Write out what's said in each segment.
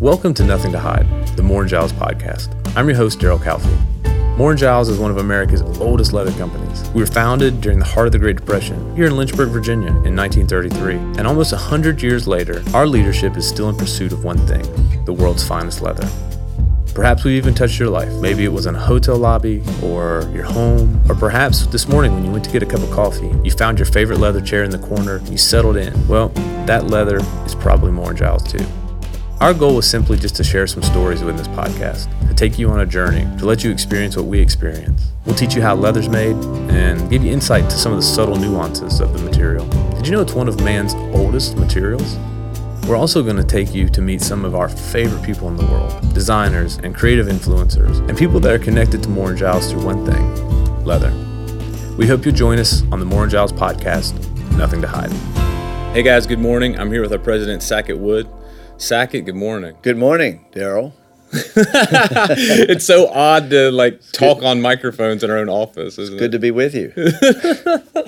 Welcome to Nothing to Hide, the Moore and Giles podcast. I'm your host, Daryl Calfee. Moore and Giles is one of America's oldest leather companies. We were founded during the heart of the Great Depression here in Lynchburg, Virginia in 1933. And almost 100 years later, our leadership is still in pursuit of one thing the world's finest leather. Perhaps we even touched your life. Maybe it was in a hotel lobby or your home, or perhaps this morning when you went to get a cup of coffee, you found your favorite leather chair in the corner, you settled in. Well, that leather is probably Moore and Giles too. Our goal was simply just to share some stories within this podcast, to take you on a journey, to let you experience what we experience. We'll teach you how leather's made and give you insight to some of the subtle nuances of the material. Did you know it's one of man's oldest materials? We're also going to take you to meet some of our favorite people in the world designers and creative influencers, and people that are connected to Moore and Giles through one thing leather. We hope you'll join us on the Moore and Giles podcast, Nothing to Hide. Hey guys, good morning. I'm here with our president, Sackett Wood. Sackett, good morning. Good morning, Daryl. it's so odd to like talk on microphones in our own office. Isn't Good it? to be with you.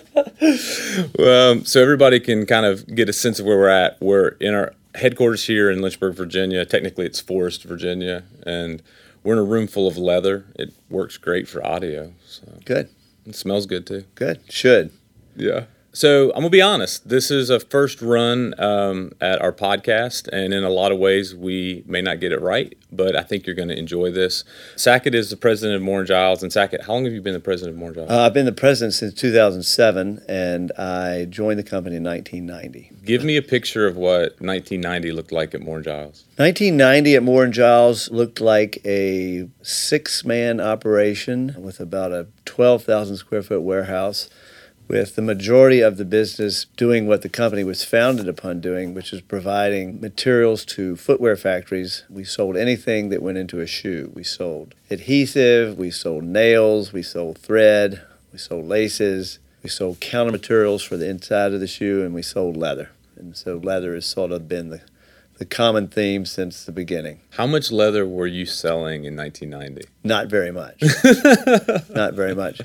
Um, so everybody can kind of get a sense of where we're at. We're in our headquarters here in Lynchburg, Virginia. Technically, it's Forest, Virginia, and we're in a room full of leather. It works great for audio. So Good. it smells good too. Good. Should. Yeah. So I'm gonna be honest. This is a first run um, at our podcast, and in a lot of ways, we may not get it right, but I think you're going to enjoy this. Sackett is the president of Moore and Giles, and Sackett, how long have you been the president of Moore and Giles? Uh, I've been the president since 2007, and I joined the company in 1990. Give me a picture of what 1990 looked like at Moore and Giles. 1990 at Moore and Giles looked like a six-man operation with about a 12,000 square foot warehouse, with the majority of the business doing what the company was founded upon doing, which is providing materials to footwear factories. We sold anything that went into a shoe. We sold adhesive, we sold nails, we sold thread, we sold laces, we sold counter materials for the inside of the shoe, and we sold leather. And so leather has sort of been the, the common theme since the beginning. How much leather were you selling in 1990? Not very much. Not very much.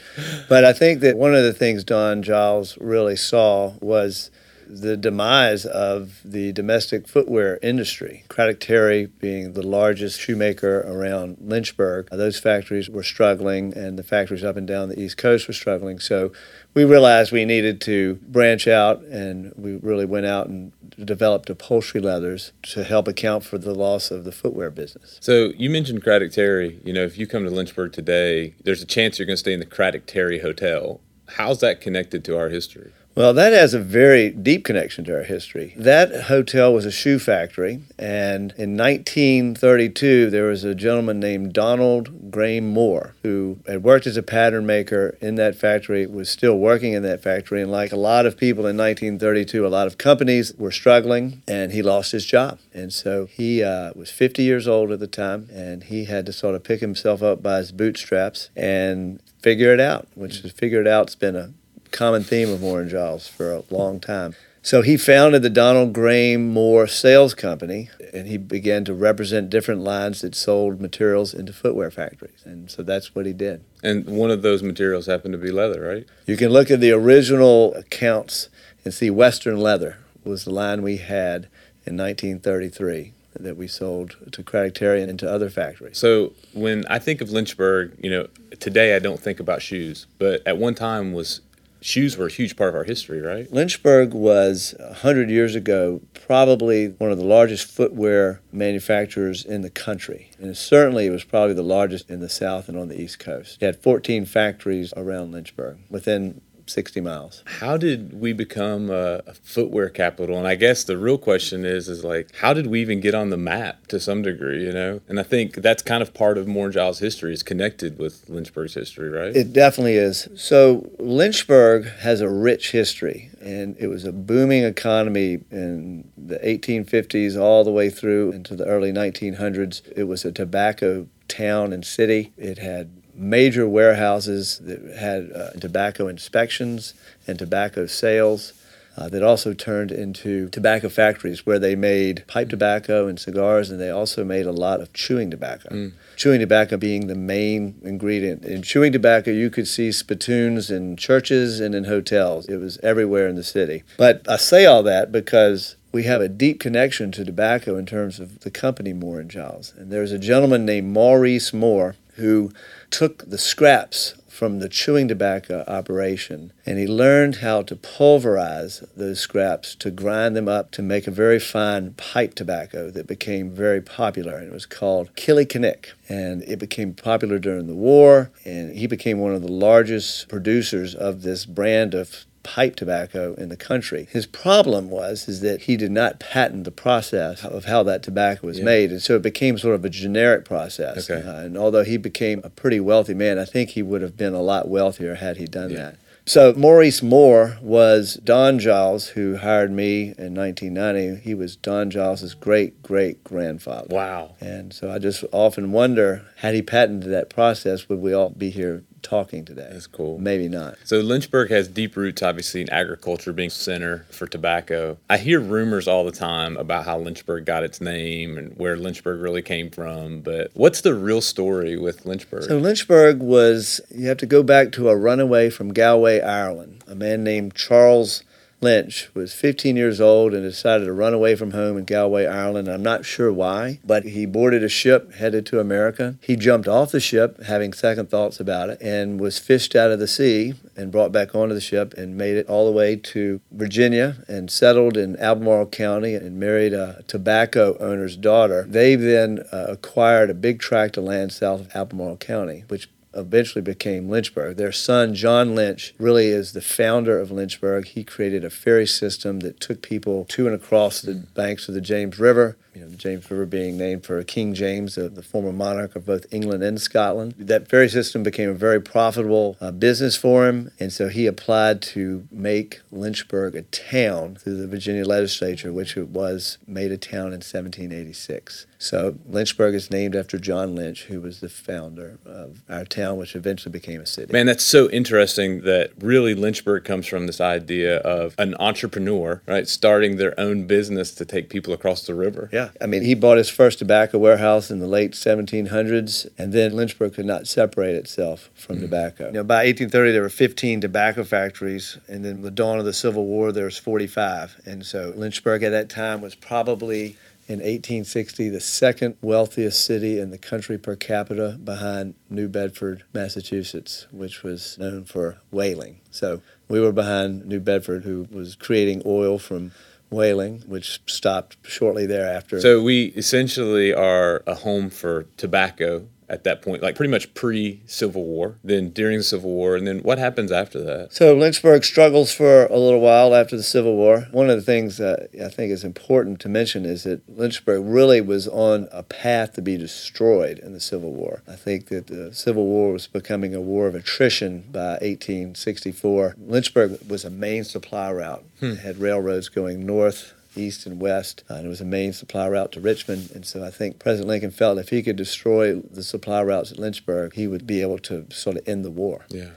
But I think that one of the things Don Giles really saw was the demise of the domestic footwear industry. Craddock Terry being the largest shoemaker around Lynchburg, uh, those factories were struggling, and the factories up and down the East Coast were struggling. So we realized we needed to branch out, and we really went out and developed upholstery leathers to help account for the loss of the footwear business. So you mentioned Craddock Terry. You know, if you come to Lynchburg today, there's a chance you're going to stay in the Craddock Terry Hotel. How's that connected to our history? Well, that has a very deep connection to our history. That hotel was a shoe factory, and in 1932, there was a gentleman named Donald Graham Moore who had worked as a pattern maker in that factory, was still working in that factory, and like a lot of people in 1932, a lot of companies were struggling, and he lost his job. And so he uh, was 50 years old at the time, and he had to sort of pick himself up by his bootstraps and figure it out, which is figure it out's been a common theme of Moore and Giles for a long time. So he founded the Donald Graham Moore Sales Company, and he began to represent different lines that sold materials into footwear factories. And so that's what he did. And one of those materials happened to be leather, right? You can look at the original accounts and see Western Leather was the line we had in 1933 that we sold to Craddock Terry and to other factories. So when I think of Lynchburg, you know, today I don't think about shoes, but at one time was shoes were a huge part of our history, right? Lynchburg was 100 years ago probably one of the largest footwear manufacturers in the country. And certainly it was probably the largest in the South and on the East Coast. It had 14 factories around Lynchburg within 60 miles. How did we become a, footwear capital? And I guess the real question is, is like, how did we even get on the map to some degree, you know? And I think that's kind of part of Moore Giles' history is connected with Lynchburg's history, right? It definitely is. So Lynchburg has a rich history, and it was a booming economy in the 1850s all the way through into the early 1900s. It was a tobacco town and city. It had major warehouses that had uh, tobacco inspections and tobacco sales. Uh, that also turned into tobacco factories where they made pipe tobacco and cigars, and they also made a lot of chewing tobacco. Mm. Chewing tobacco being the main ingredient. In chewing tobacco, you could see spittoons in churches and in hotels. It was everywhere in the city. But I say all that because we have a deep connection to tobacco in terms of the company Moore and Giles. And there's a gentleman named Maurice Moore who took the scraps from the chewing tobacco operation and he learned how to pulverize those scraps to grind them up to make a very fine pipe tobacco that became very popular and it was called Killikinick and it became popular during the war and he became one of the largest producers of this brand of pipe tobacco in the country. His problem was is that he did not patent the process of how that tobacco was yeah. made, and so it became sort of a generic process. Okay. Uh, and although he became a pretty wealthy man, I think he would have been a lot wealthier had he done yeah. that. So Maurice Moore was Don Giles, who hired me in 1990. He was Don Giles's great great grandfather. Wow! And so I just often wonder, had he patented that process, would we all be here talking today. That's cool. Maybe not. So Lynchburg has deep roots, obviously, in agriculture, being center for tobacco. I hear rumors all the time about how Lynchburg got its name and where Lynchburg really came from. But what's the real story with Lynchburg? So Lynchburg was you have to go back to a runaway from Galway, Ireland. A man named Charles Lynch was 15 years old and decided to run away from home in Galway, Ireland. I'm not sure why, but he boarded a ship headed to America. He jumped off the ship, having second thoughts about it, and was fished out of the sea and brought back onto the ship and made it all the way to Virginia and settled in Albemarle County and married a tobacco owner's daughter. They then uh, acquired a big tract of land south of Albemarle County, which eventually became Lynchburg. Their son, John Lynch, really is the founder of Lynchburg. He created a ferry system that took people to and across the banks of the James River you know, the James River being named for King James, the, the, former monarch of both England and Scotland. That ferry system became a very profitable uh, business for him, and so he applied to make Lynchburg a town through the Virginia legislature, which it was made a town in 1786. So Lynchburg is named after John Lynch, who was the founder of our town, which eventually became a city. Man, that's so interesting that really Lynchburg comes from this idea of an entrepreneur, right, starting their own business to take people across the river. Yeah. I mean, he bought his first tobacco warehouse in the late 1700s, and then Lynchburg could not separate itself from mm-hmm. tobacco. You know, by 1830, there were 15 tobacco factories, and then the dawn of the Civil War, there was 45. And so Lynchburg at that time was probably in 1860 the second wealthiest city in the country per capita behind New Bedford, Massachusetts, which was known for whaling. So we were behind New Bedford, who was creating oil from whaling, which stopped shortly thereafter. So we essentially are a home for tobacco at that point, like pretty much pre Civil War, then during the Civil War, and then what happens after that? So Lynchburg struggles for a little while after the Civil War. One of the things that I think is important to mention is that Lynchburg really was on a path to be destroyed in the Civil War. I think that the Civil War was becoming a war of attrition by 1864. Lynchburg was a main supply route. Hmm. It had railroads going north east and west, uh, and it was a main supply route to Richmond. And so I think President Lincoln felt if he could destroy the supply routes at Lynchburg, he would be able to sort of end the war. Yeah.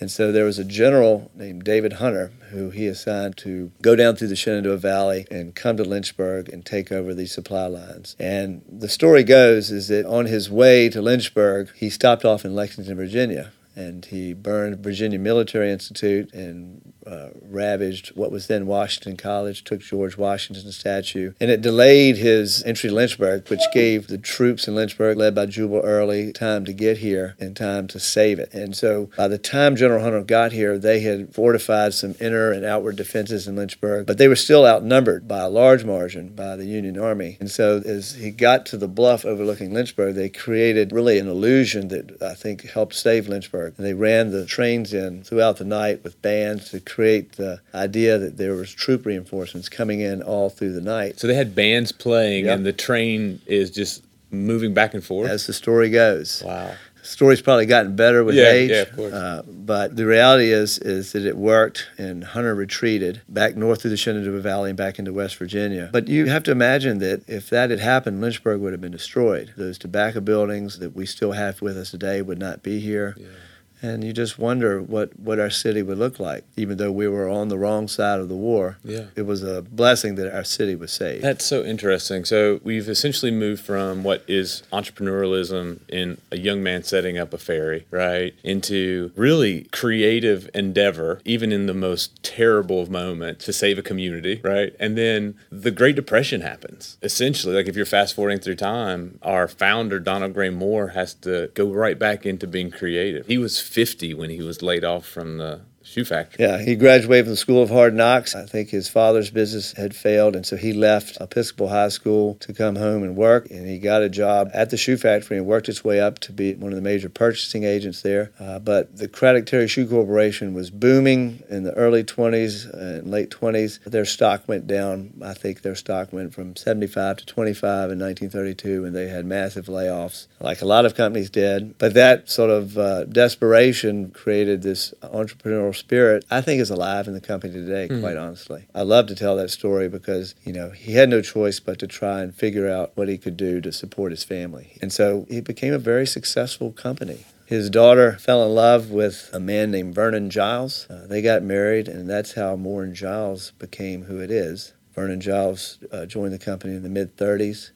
And so there was a general named David Hunter who he assigned to go down through the Shenandoah Valley and come to Lynchburg and take over these supply lines. And the story goes is that on his way to Lynchburg, he stopped off in Lexington, Virginia, and he burned Virginia Military Institute and uh, ravaged what was then Washington College, took George Washington's statue, and it delayed his entry to Lynchburg, which gave the troops in Lynchburg, led by Jubal Early, time to get here and time to save it. And so by the time General Hunter got here, they had fortified some inner and outward defenses in Lynchburg, but they were still outnumbered by a large margin by the Union Army. And so as he got to the bluff overlooking Lynchburg, they created really an illusion that I think helped save Lynchburg. And they ran the trains in throughout the night with bands to create the idea that there was troop reinforcements coming in all through the night. So they had bands playing, yep. and the train is just moving back and forth. As the story goes. Wow. The story's probably gotten better with yeah, age. Yeah, of course. Uh, but the reality is is that it worked, and Hunter retreated back north through the Shenandoah Valley and back into West Virginia. But you have to imagine that if that had happened, Lynchburg would have been destroyed. Those tobacco buildings that we still have with us today would not be here. Yeah And you just wonder what, what our city would look like, even though we were on the wrong side of the war. Yeah. It was a blessing that our city was saved. That's so interesting. So we've essentially moved from what is entrepreneurialism in a young man setting up a ferry, right, into really creative endeavor, even in the most terrible of moments, to save a community, right? And then the Great Depression happens. Essentially, like if you're fast forwarding through time, our founder, Donald Graham Moore, has to go right back into being creative. He was 50 when he was laid off from the shoe factory. Yeah, he graduated from the School of Hard Knocks. I think his father's business had failed, and so he left Episcopal High School to come home and work. And he got a job at the shoe factory and worked his way up to be one of the major purchasing agents there. Uh, but the Craddock Terry Shoe Corporation was booming in the early 20s and late 20s. Their stock went down. I think their stock went from 75 to 25 in 1932, and they had massive layoffs, like a lot of companies did. But that sort of uh, desperation created this entrepreneurial spirit, I think is alive in the company today, mm. quite honestly. I love to tell that story because, you know, he had no choice but to try and figure out what he could do to support his family. And so it became a very successful company. His daughter fell in love with a man named Vernon Giles. Uh, they got married, and that's how Moore and Giles became who it is. Vernon Giles uh, joined the company in the mid 30s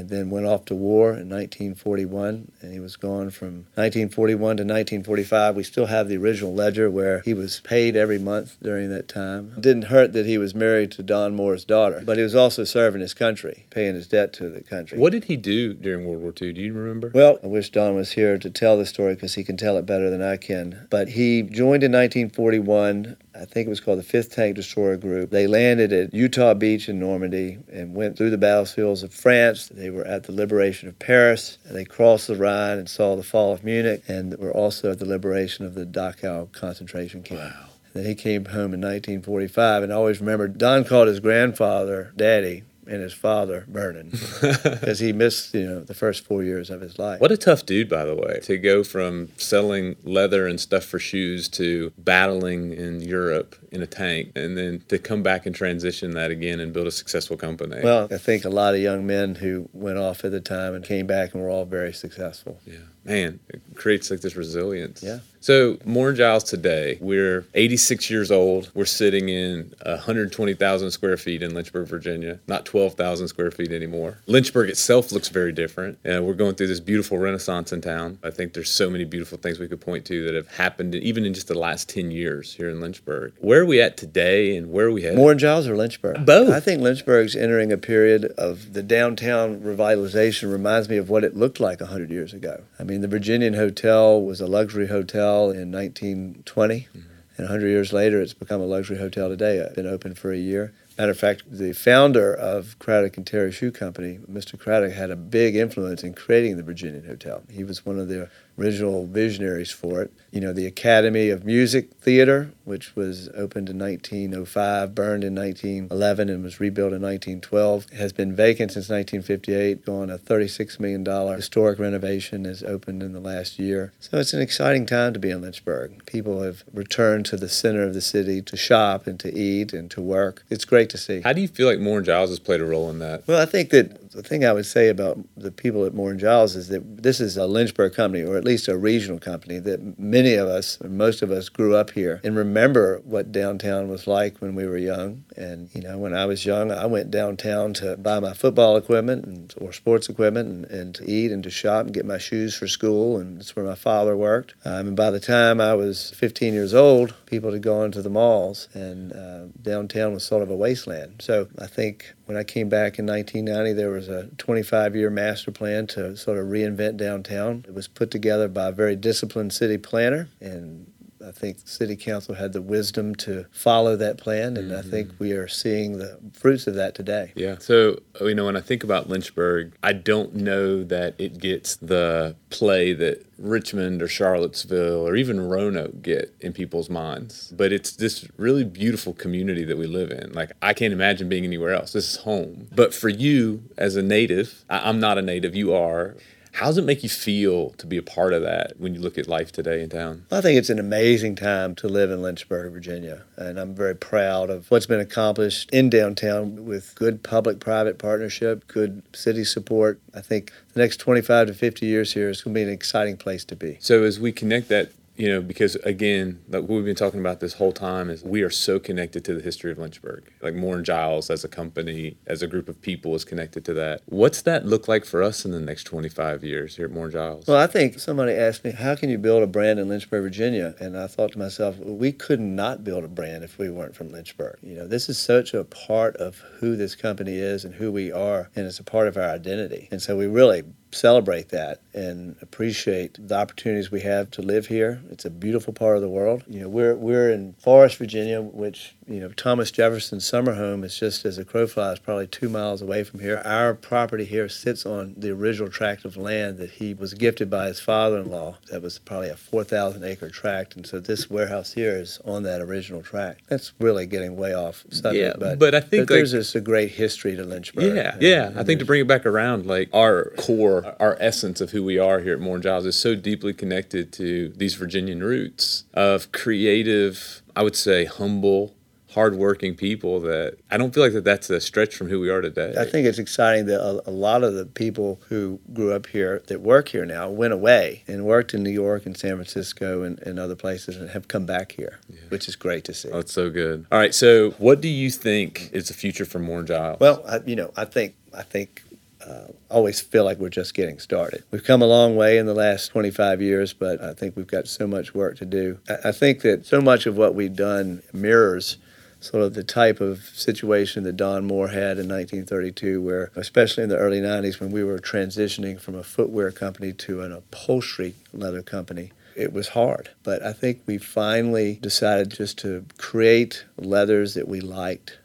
and then went off to war in 1941 and he was gone from 1941 to 1945 we still have the original ledger where he was paid every month during that time. It didn't hurt that he was married to don moore's daughter but he was also serving his country paying his debt to the country. What did he do during world war ii do you remember? Well i wish don was here to tell the story because he can tell it better than i can. But he joined in 1941 I think it was called the 5th Tank Destroyer Group. They landed at Utah Beach in Normandy and went through the battlefields of France. They were at the liberation of Paris. And they crossed the Rhine and saw the fall of Munich and were also at the liberation of the Dachau concentration camp. Wow. then he came home in 1945, and I always remember Don called his grandfather Daddy, and his father Vernon because he missed you know the first four years of his life. What a tough dude, by the way, to go from selling leather and stuff for shoes to battling in Europe in a tank, and then to come back and transition that again and build a successful company. Well, I think a lot of young men who went off at the time and came back and were all very successful. Yeah, man, it creates like this resilience. Yeah. So, Moore and Giles today, we're 86 years old. We're sitting in 120,000 square feet in Lynchburg, Virginia, not 12,000 square feet anymore. Lynchburg itself looks very different. And we're going through this beautiful renaissance in town. I think there's so many beautiful things we could point to that have happened even in just the last 10 years here in Lynchburg. Where are we at today and where are we headed? Moore and Giles or Lynchburg? Both. I think Lynchburg's entering a period of the downtown revitalization reminds me of what it looked like 100 years ago. I mean, the Virginian Hotel was a luxury hotel in 1920. Mm-hmm. And 100 years later, it's become a luxury hotel today. It's been open for a year. Matter of fact, the founder of Craddock and Terry Shoe Company, Mr. Craddock, had a big influence in creating the Virginian Hotel. He was one of the original visionaries for it. You know, the Academy of Music Theater, which was opened in 1905, burned in 1911, and was rebuilt in 1912, has been vacant since 1958, gone a $36 million historic renovation, has opened in the last year. So it's an exciting time to be in Lynchburg. People have returned to the center of the city to shop and to eat and to work. It's great to see. How do you feel like Moore and Giles has played a role in that? Well, I think that the thing I would say about the people at Moore and Giles is that this is a Lynchburg company, or at least a regional company, that many of us, most of us, grew up here and remember what downtown was like when we were young. And, you know, when I was young, I went downtown to buy my football equipment and, or sports equipment and, and to eat and to shop and get my shoes for school. And that's where my father worked. Um, and by the time I was 15 years old, people had gone to the malls, and uh, downtown was sort of a wasteland. So I think when I came back in 1990, there was a 25 year master plan to sort of reinvent downtown. It was put together by a very disciplined city planner, and I think city council had the wisdom to follow that plan, and mm-hmm. I think we are seeing the fruits of that today. Yeah. So, you know, when I think about Lynchburg, I don't know that it gets the play that Richmond or Charlottesville or even Roanoke get in people's minds. But it's this really beautiful community that we live in. Like, I can't imagine being anywhere else. This is home. But for you as a native, I'm not a native, you are how does it make you feel to be a part of that when you look at life today in town? I think it's an amazing time to live in Lynchburg, Virginia. And I'm very proud of what's been accomplished in downtown with good public private partnership, good city support. I think the next 25 to 50 years here is going to be an exciting place to be. So, as we connect that you know, because again, like what we've been talking about this whole time is we are so connected to the history of Lynchburg. Like Moore Giles as a company, as a group of people is connected to that. What's that look like for us in the next 25 years here at Moore Giles? Well, I think somebody asked me, how can you build a brand in Lynchburg, Virginia? And I thought to myself, well, we could not build a brand if we weren't from Lynchburg. You know, this is such a part of who this company is and who we are, and it's a part of our identity. And so we really celebrate that and appreciate the opportunities we have to live here. It's a beautiful part of the world. You know, we're we're in Forest, Virginia, which you know Thomas Jefferson's summer home is just as a crow flies, probably two miles away from here. Our property here sits on the original tract of land that he was gifted by his father-in-law. That was probably a 4,000 acre tract, and so this warehouse here is on that original tract. That's really getting way off subject, Yeah, but but I think, but there's just a great history to Lynchburg. Yeah, And- yeah. and I think to bring it back around, like our core, our essence of who we are here at Moore and Giles is so deeply connected to these Virginian roots of creative, I would say humble, hardworking people that I don't feel like that that's a stretch from who we are today. I think it's exciting that a, a lot of the people who grew up here that work here now went away and worked in New York and San Francisco and, and other places and have come back here, which is great to see. Oh, that's so good. All right, so what do you think is the future for Moore and Giles? Well, I, you know, I think I think uh, always feel like we're just getting started. We've come a long way in the last 25 years, but I think we've got so much work to do. I, I think that so much of what we've done mirrors sort of the type of situation that Don Moore had in 1932, where, especially in the early 90s, when we were transitioning from a footwear company to an upholstery leather company, it was hard. But I think we finally decided just to create leathers that we liked.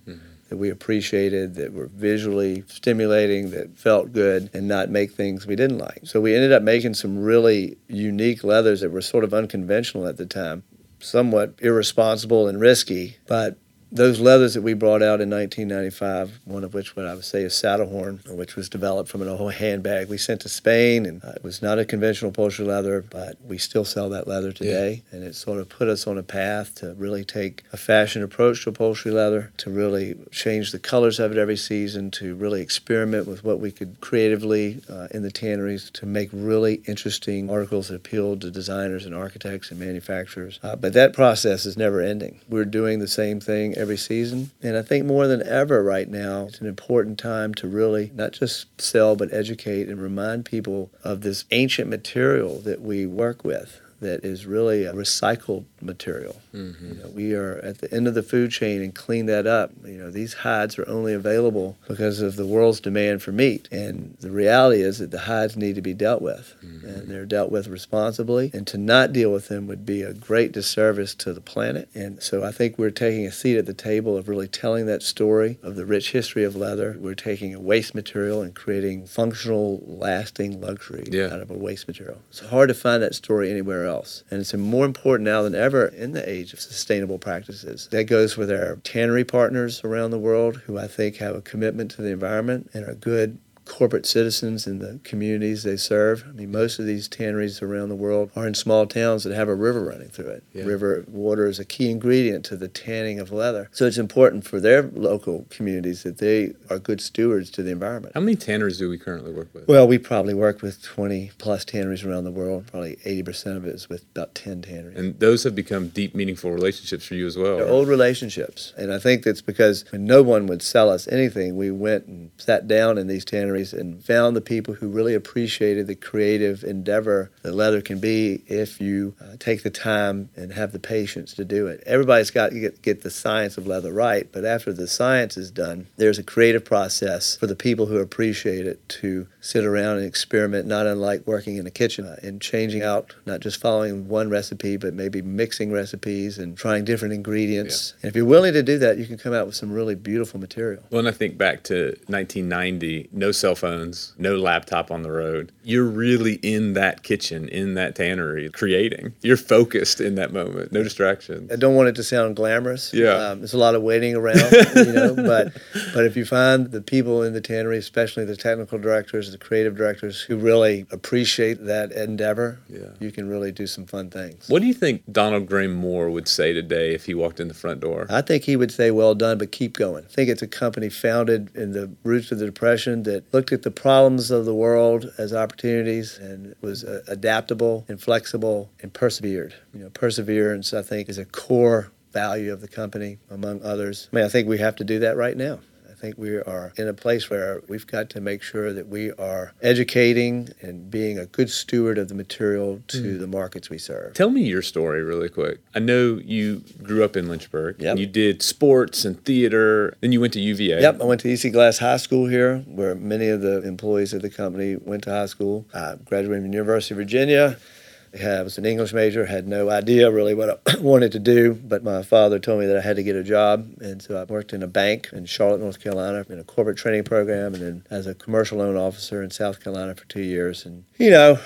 That we appreciated, that were visually stimulating, that felt good, and not make things we didn't like. So we ended up making some really unique leathers that were sort of unconventional at the time, somewhat irresponsible and risky, but those leathers that we brought out in 1995, one of which what I would say is Saddlehorn, which was developed from an old handbag we sent to Spain, and uh, it was not a conventional upholstery leather, but we still sell that leather today, and it sort of put us on a path to really take a fashion approach to upholstery leather, to really change the colors of it every season, to really experiment with what we could creatively uh, in the tanneries to make really interesting articles that appealed to designers and architects and manufacturers. Uh, but that process is never ending. We're doing the same thing every season. And I think more than ever right now, it's an important time to really not just sell, but educate and remind people of this ancient material that we work with. That is really a recycled material. Mm-hmm. You know, we are at the end of the food chain and clean that up. You know, these hides are only available because of the world's demand for meat. And the reality is that the hides need to be dealt with, mm-hmm. and they're dealt with responsibly. And to not deal with them would be a great disservice to the planet. And so I think we're taking a seat at the table of really telling that story of the rich history of leather. We're taking a waste material and creating functional, lasting luxury Yeah. out of a waste material. It's hard to find that story anywhere else. And it's more important now than ever in the age of sustainable practices. That goes with our tannery partners around the world who I think have a commitment to the environment and are good corporate citizens in the communities they serve. I mean, most of these tanneries around the world are in small towns that have a river running through it. Yeah. River water is a key ingredient to the tanning of leather. So it's important for their local communities that they are good stewards to the environment. How many tanneries do we currently work with? Well, we probably work with 20 plus tanneries around the world. Probably 80% of it is with about 10 tanneries. and those have become deep, meaningful relationships for you as well. They're right? old relationships. And I think that's because when no one would sell us anything, we went and sat down in these tanneries and found the people who really appreciated the creative endeavor that leather can be if you uh, take the time and have the patience to do it. Everybody's got to get, get the science of leather right, but after the science is done, there's a creative process for the people who appreciate it to sit around and experiment, not unlike working in a kitchen uh, and changing out, not just following one recipe, but maybe mixing recipes and trying different ingredients. And if you're willing to do that, you can come out with some really beautiful material. Well, and I think back to 1990, no cell phones, no laptop on the road. You're really in that kitchen, in that tannery, creating. You're focused in that moment, no distractions. I don't want it to sound glamorous. Yeah. Um, there's a lot of waiting around, you know, but but if you find the people in the tannery, especially the technical directors, the creative directors, who really appreciate that endeavor, Yeah. you can really do some fun things. What do you think Donald Graham Moore would say today if he walked in the front door? I think he would say, well done, but keep going. I think it's a company founded in the roots of the Depression that looked at the problems of the world as opportunities and was uh, adaptable and flexible and persevered. You know, perseverance, I think, is a core value of the company, among others. I mean, I think we have to do that right now. I think we are in a place where we've got to make sure that we are educating and being a good steward of the material to mm. the markets we serve. Tell me your story really quick. I know you grew up in Lynchburg. Yep. You did sports and theater. Then you went to UVA. Yep, I went to EC Glass High School here, where many of the employees of the company went to high school. I graduated from the University of Virginia. I was an English major, had no idea really what I wanted to do, but my father told me that I had to get a job. And so I worked in a bank in Charlotte, North Carolina, in a corporate training program, and then as a commercial loan officer in South Carolina for two years. And, you know,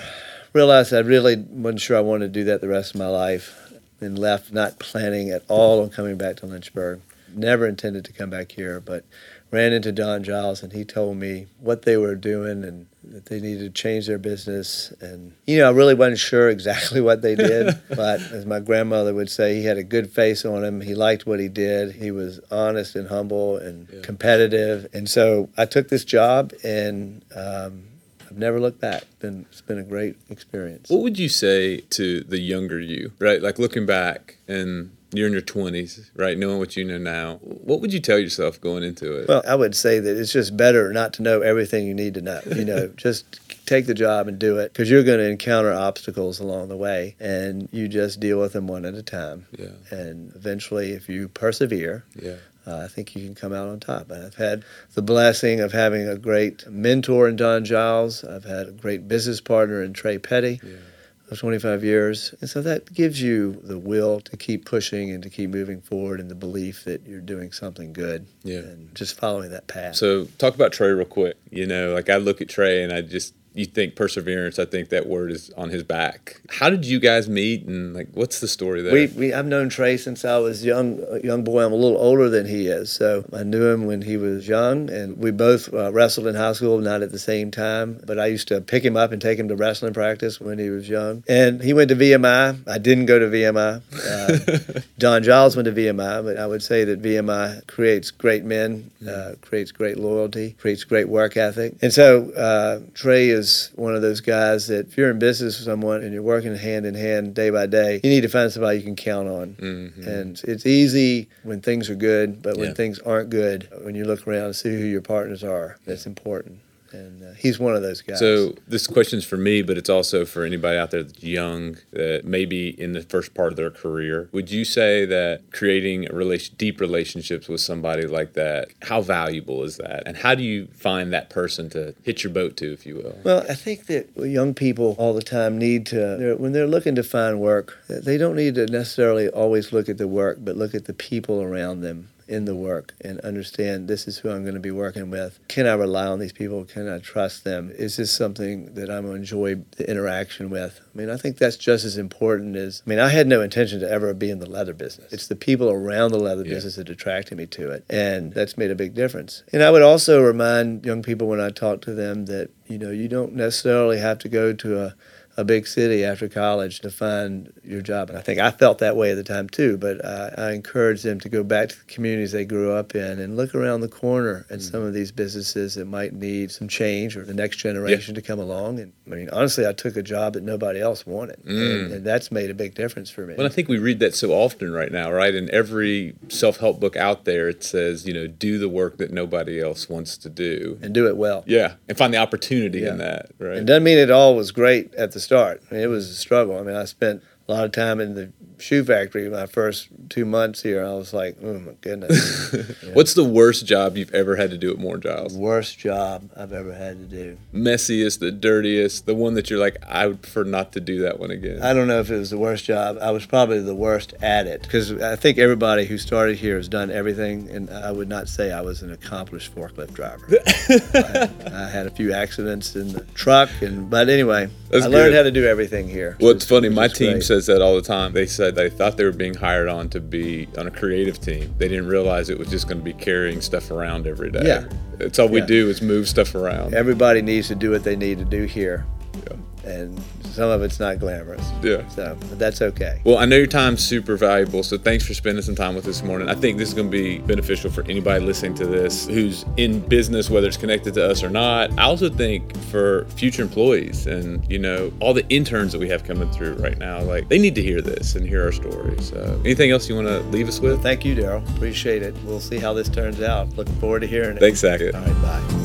realized I really wasn't sure I wanted to do that the rest of my life and left not planning at all on coming back to Lynchburg. Never intended to come back here, but ran into Don Giles and he told me what they were doing and that they needed to change their business. And, you know, I really wasn't sure exactly what they did, but as my grandmother would say, he had a good face on him. He liked what he did. He was honest and humble and yeah. competitive. And so I took this job and, um, I've never looked back. Been, it's been a great experience. What would you say to the younger you, right? Like looking back and you're in your 20s, right? Knowing what you know now, what would you tell yourself going into it? Well, I would say that it's just better not to know everything you need to know. You know, just take the job and do it because you're going to encounter obstacles along the way and you just deal with them one at a time. Yeah. And eventually, if you persevere, yeah. Uh, I think you can come out on top. And I've had the blessing of having a great mentor in Don Giles. I've had a great business partner in Trey Petty. Yeah 25 years. And so that gives you the will to keep pushing and to keep moving forward and the belief that you're doing something good. Yeah. And just following that path. So talk about Trey real quick. You know, like I look at Trey and I just you think perseverance, I think that word is on his back. How did you guys meet, and like, what's the story there? We, we I've known Trey since I was young, a young boy. I'm a little older than he is, so I knew him when he was young, and we both uh, wrestled in high school, not at the same time. But I used to pick him up and take him to wrestling practice when he was young. And he went to VMI. I didn't go to VMI. Uh, Don Giles went to VMI, but I would say that VMI creates great men, uh, creates great loyalty, creates great work ethic, and so uh, Trey is is one of those guys that if you're in business with someone and you're working hand in hand day by day, you need to find somebody you can count on. Mm-hmm. And it's easy when things are good, but when yeah. things aren't good, when you look around and see who your partners are, that's important and uh, he's one of those guys. So this question's for me, but it's also for anybody out there that's young that maybe in the first part of their career. Would you say that creating a relation, deep relationships with somebody like that, how valuable is that, and how do you find that person to hit your boat to, if you will? Well, I think that young people all the time need to they're, when they're looking to find work, they don't need to necessarily always look at the work, but look at the people around them in the work and understand this is who I'm going to be working with. Can I rely on these people? Can I trust them? Is this something that I'm going to enjoy the interaction with? I mean, I think that's just as important as, I mean, I had no intention to ever be in the leather business. It's the people around the leather yeah. business that attracted me to it. And that's made a big difference. And I would also remind young people when I talk to them that, you know, you don't necessarily have to go to a a big city after college to find your job. And I think I felt that way at the time too, but I, I encourage them to go back to the communities they grew up in and look around the corner at mm-hmm. some of these businesses that might need some change or the next generation yeah. to come along. And I mean, honestly, I took a job that nobody else wanted, mm. and, and, that's made a big difference for me. Well, I think we read that so often right now, right? In every self help book out there, it says, you know, do the work that nobody else wants to do and do it well. Yeah, and find the opportunity yeah. in that, right? It doesn't mean it all was great at the start. I mean, it was a struggle. I mean, I spent a lot of time in the shoe factory my first two months here. I was like, oh my goodness. yeah. What's the worst job you've ever had to do at Moore Giles? Worst job I've ever had to do. Messiest, the dirtiest, the one that you're like, I would prefer not to do that one again. I don't know if it was the worst job. I was probably the worst at it because I think everybody who started here has done everything, and I would not say I was an accomplished forklift driver. I, I, had a few accidents in the truck, and but anyway, That's I learned how to do everything here. Well, it's funny. My team great. says that all the time. They said they thought they were being hired on to be on a creative team. They didn't realize it was just going to be carrying stuff around every day. Yeah. That's all we yeah. do is move stuff around. Everybody needs to do what they need to do here. Yeah. And some of it's not glamorous. Yeah. So that's okay. Well, I know your time's super valuable, so thanks for spending some time with us this morning. I think this is going to be beneficial for anybody listening to this who's in business, whether it's connected to us or not. I also think for future employees and you know all the interns that we have coming through right now, like they need to hear this and hear our stories. So, anything else you want to leave us with? Thank you, Daryl. Appreciate it. We'll see how this turns out. Looking forward to hearing it. Thanks, Zach. All right, bye.